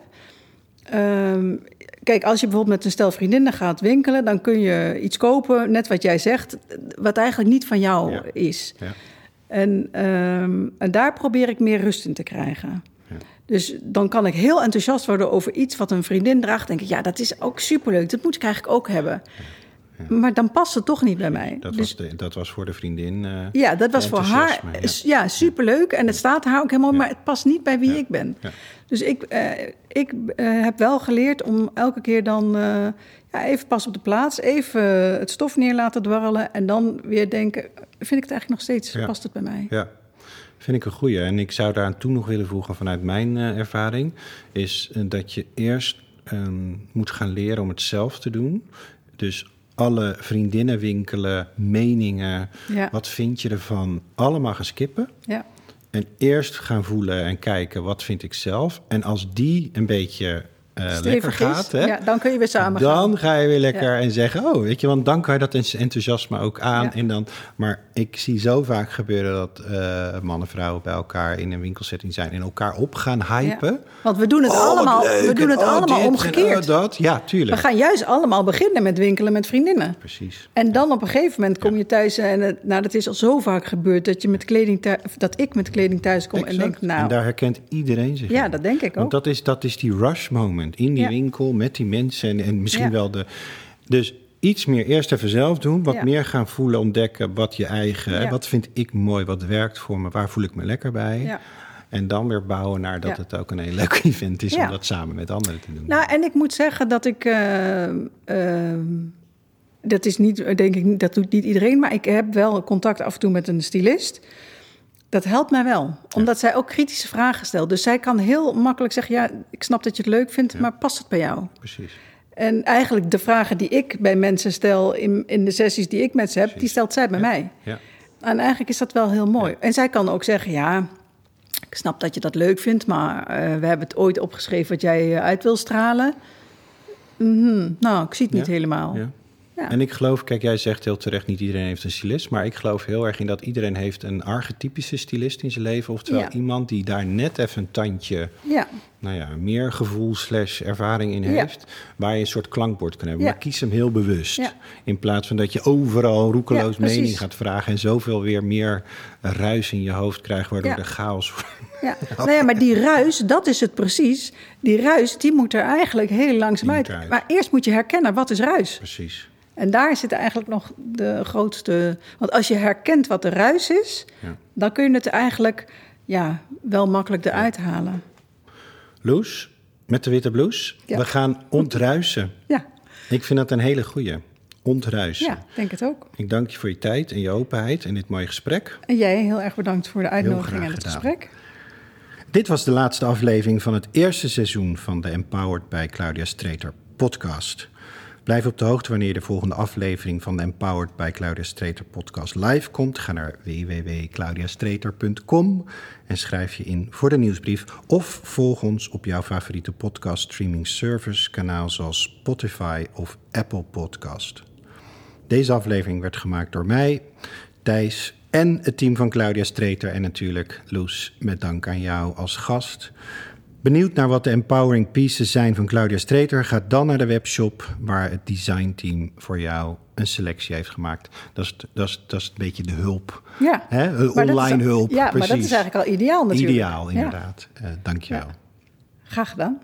Um, Kijk, als je bijvoorbeeld met een stel vriendinnen gaat winkelen, dan kun je iets kopen, net wat jij zegt, wat eigenlijk niet van jou is. Ja. En, um, en daar probeer ik meer rust in te krijgen. Ja. Dus dan kan ik heel enthousiast worden over iets wat een vriendin draagt. Denk ik, ja, dat is ook superleuk. Dat moet ik eigenlijk ook hebben. Maar dan past het toch niet bij mij. Dat, dus, was, de, dat was voor de vriendin. Uh, ja, dat was voor haar. Ja, ja superleuk. En het staat haar ook helemaal, maar het past niet bij wie ik ben. Dus ik, uh, ik uh, heb wel geleerd om elke keer dan ja, even pas op de plaats, even het stof neer laten dwarrelen. En dan weer denken: vind ik het eigenlijk nog steeds? Past het bij mij? Ja. Vind ik een goeie. En ik zou daar toe nog willen voegen vanuit mijn ervaring. Is dat je eerst um, moet gaan leren om het zelf te doen. Dus alle vriendinnenwinkelen, meningen. Wat vind je ervan? Allemaal gaan skippen. Ja. En eerst gaan voelen en kijken, wat vind ik zelf? En als die een beetje uh, lekker gaat, hè, ja, dan kun je weer samen dan gaan. ga je weer lekker en zeggen, oh, weet je, want dan kan je dat enthousiasme ook aan. Ja. En dan, maar ik zie zo vaak gebeuren dat uh, mannen en vrouwen bij elkaar in een winkelsetting zijn en elkaar op gaan hypen. Want we doen het oh, allemaal, we doen het oh, allemaal omgekeerd. oh, dat. Ja, tuurlijk. We gaan juist allemaal beginnen met winkelen met vriendinnen. Precies. En dan op een gegeven moment kom je thuis en nou, dat is al zo vaak gebeurd dat je met kleding thuis, dat ik met kleding thuis kom exact. en denk, nou. En daar herkent iedereen zich. Ja, in. dat denk ik ook. Want dat is, dat is die rush moment in die winkel met die mensen en, en misschien wel de. Dus iets meer eerst even zelf doen, wat meer gaan voelen, ontdekken wat je eigen, wat vind ik mooi, wat werkt voor me, waar voel ik me lekker bij. En dan weer bouwen naar dat het ook een heel leuk event is om dat samen met anderen te doen. Nou, en ik moet zeggen dat ik. Uh, uh, dat is niet, denk ik, dat doet niet iedereen, maar ik heb wel contact af en toe met een stylist. Dat helpt mij wel, omdat zij ook kritische vragen stelt. Dus zij kan heel makkelijk zeggen: Ja, ik snap dat je het leuk vindt, maar past het bij jou? Precies. En eigenlijk de vragen die ik bij mensen stel in, in de sessies die ik met ze heb, die stelt zij bij mij. Ja. En eigenlijk is dat wel heel mooi. En zij kan ook zeggen: Ja, ik snap dat je dat leuk vindt, maar uh, we hebben het ooit opgeschreven wat jij uit wil stralen. Mhm. Nou, ik zie het niet helemaal. Ja. En ik geloof, kijk, jij zegt heel terecht, niet iedereen heeft een stylist. Maar ik geloof heel erg in dat iedereen heeft een archetypische stylist in zijn leven. Oftewel iemand die daar net even een tandje, ja. nou ja, meer gevoel slash ervaring in heeft. Waar je een soort klankbord kan hebben. Maar kies hem heel bewust. In plaats van dat je overal roekeloos mening gaat vragen. En zoveel weer meer ruis in je hoofd krijgt, waardoor de chaos... Ja. nou ja, maar die ruis, dat is het precies. Die ruis, die moet er eigenlijk heel langzaam uit. Maar eerst moet je herkennen, wat is ruis? Precies. En daar zit eigenlijk nog de grootste. Want als je herkent wat de ruis is, ja. dan kun je het eigenlijk ja, wel makkelijk eruit halen. Loes, met de witte blouse, we gaan ontruisen. Ja. Ik vind dat een hele goeie. Ontruisen. Ja, denk het ook. Ik dank je voor je tijd en je openheid en dit mooie gesprek. En jij heel erg bedankt voor de uitnodiging en het gesprek. Dit was de laatste aflevering van het eerste seizoen van de Empowered bij Claudia Streeter podcast. Blijf op de hoogte wanneer de volgende aflevering van de Empowered by Claudia Streeter podcast live komt. Ga naar www.claudiastreeter.com en schrijf je in voor de nieuwsbrief. Of volg ons op jouw favoriete podcast streaming service kanaal zoals Spotify of Apple Podcast. Deze aflevering werd gemaakt door mij, Thijs en het team van Claudia Streeter en natuurlijk Loes met dank aan jou als gast. Benieuwd naar wat de empowering pieces zijn van Claudia Streeter? Ga dan naar de webshop waar het designteam voor jou een selectie heeft gemaakt. Dat is, dat is, dat is een beetje de hulp. Ja. Hè? online hulp. Ja, maar dat is eigenlijk al ideaal natuurlijk. Ideaal, inderdaad. Ja. Uh, Dank je wel. Graag gedaan.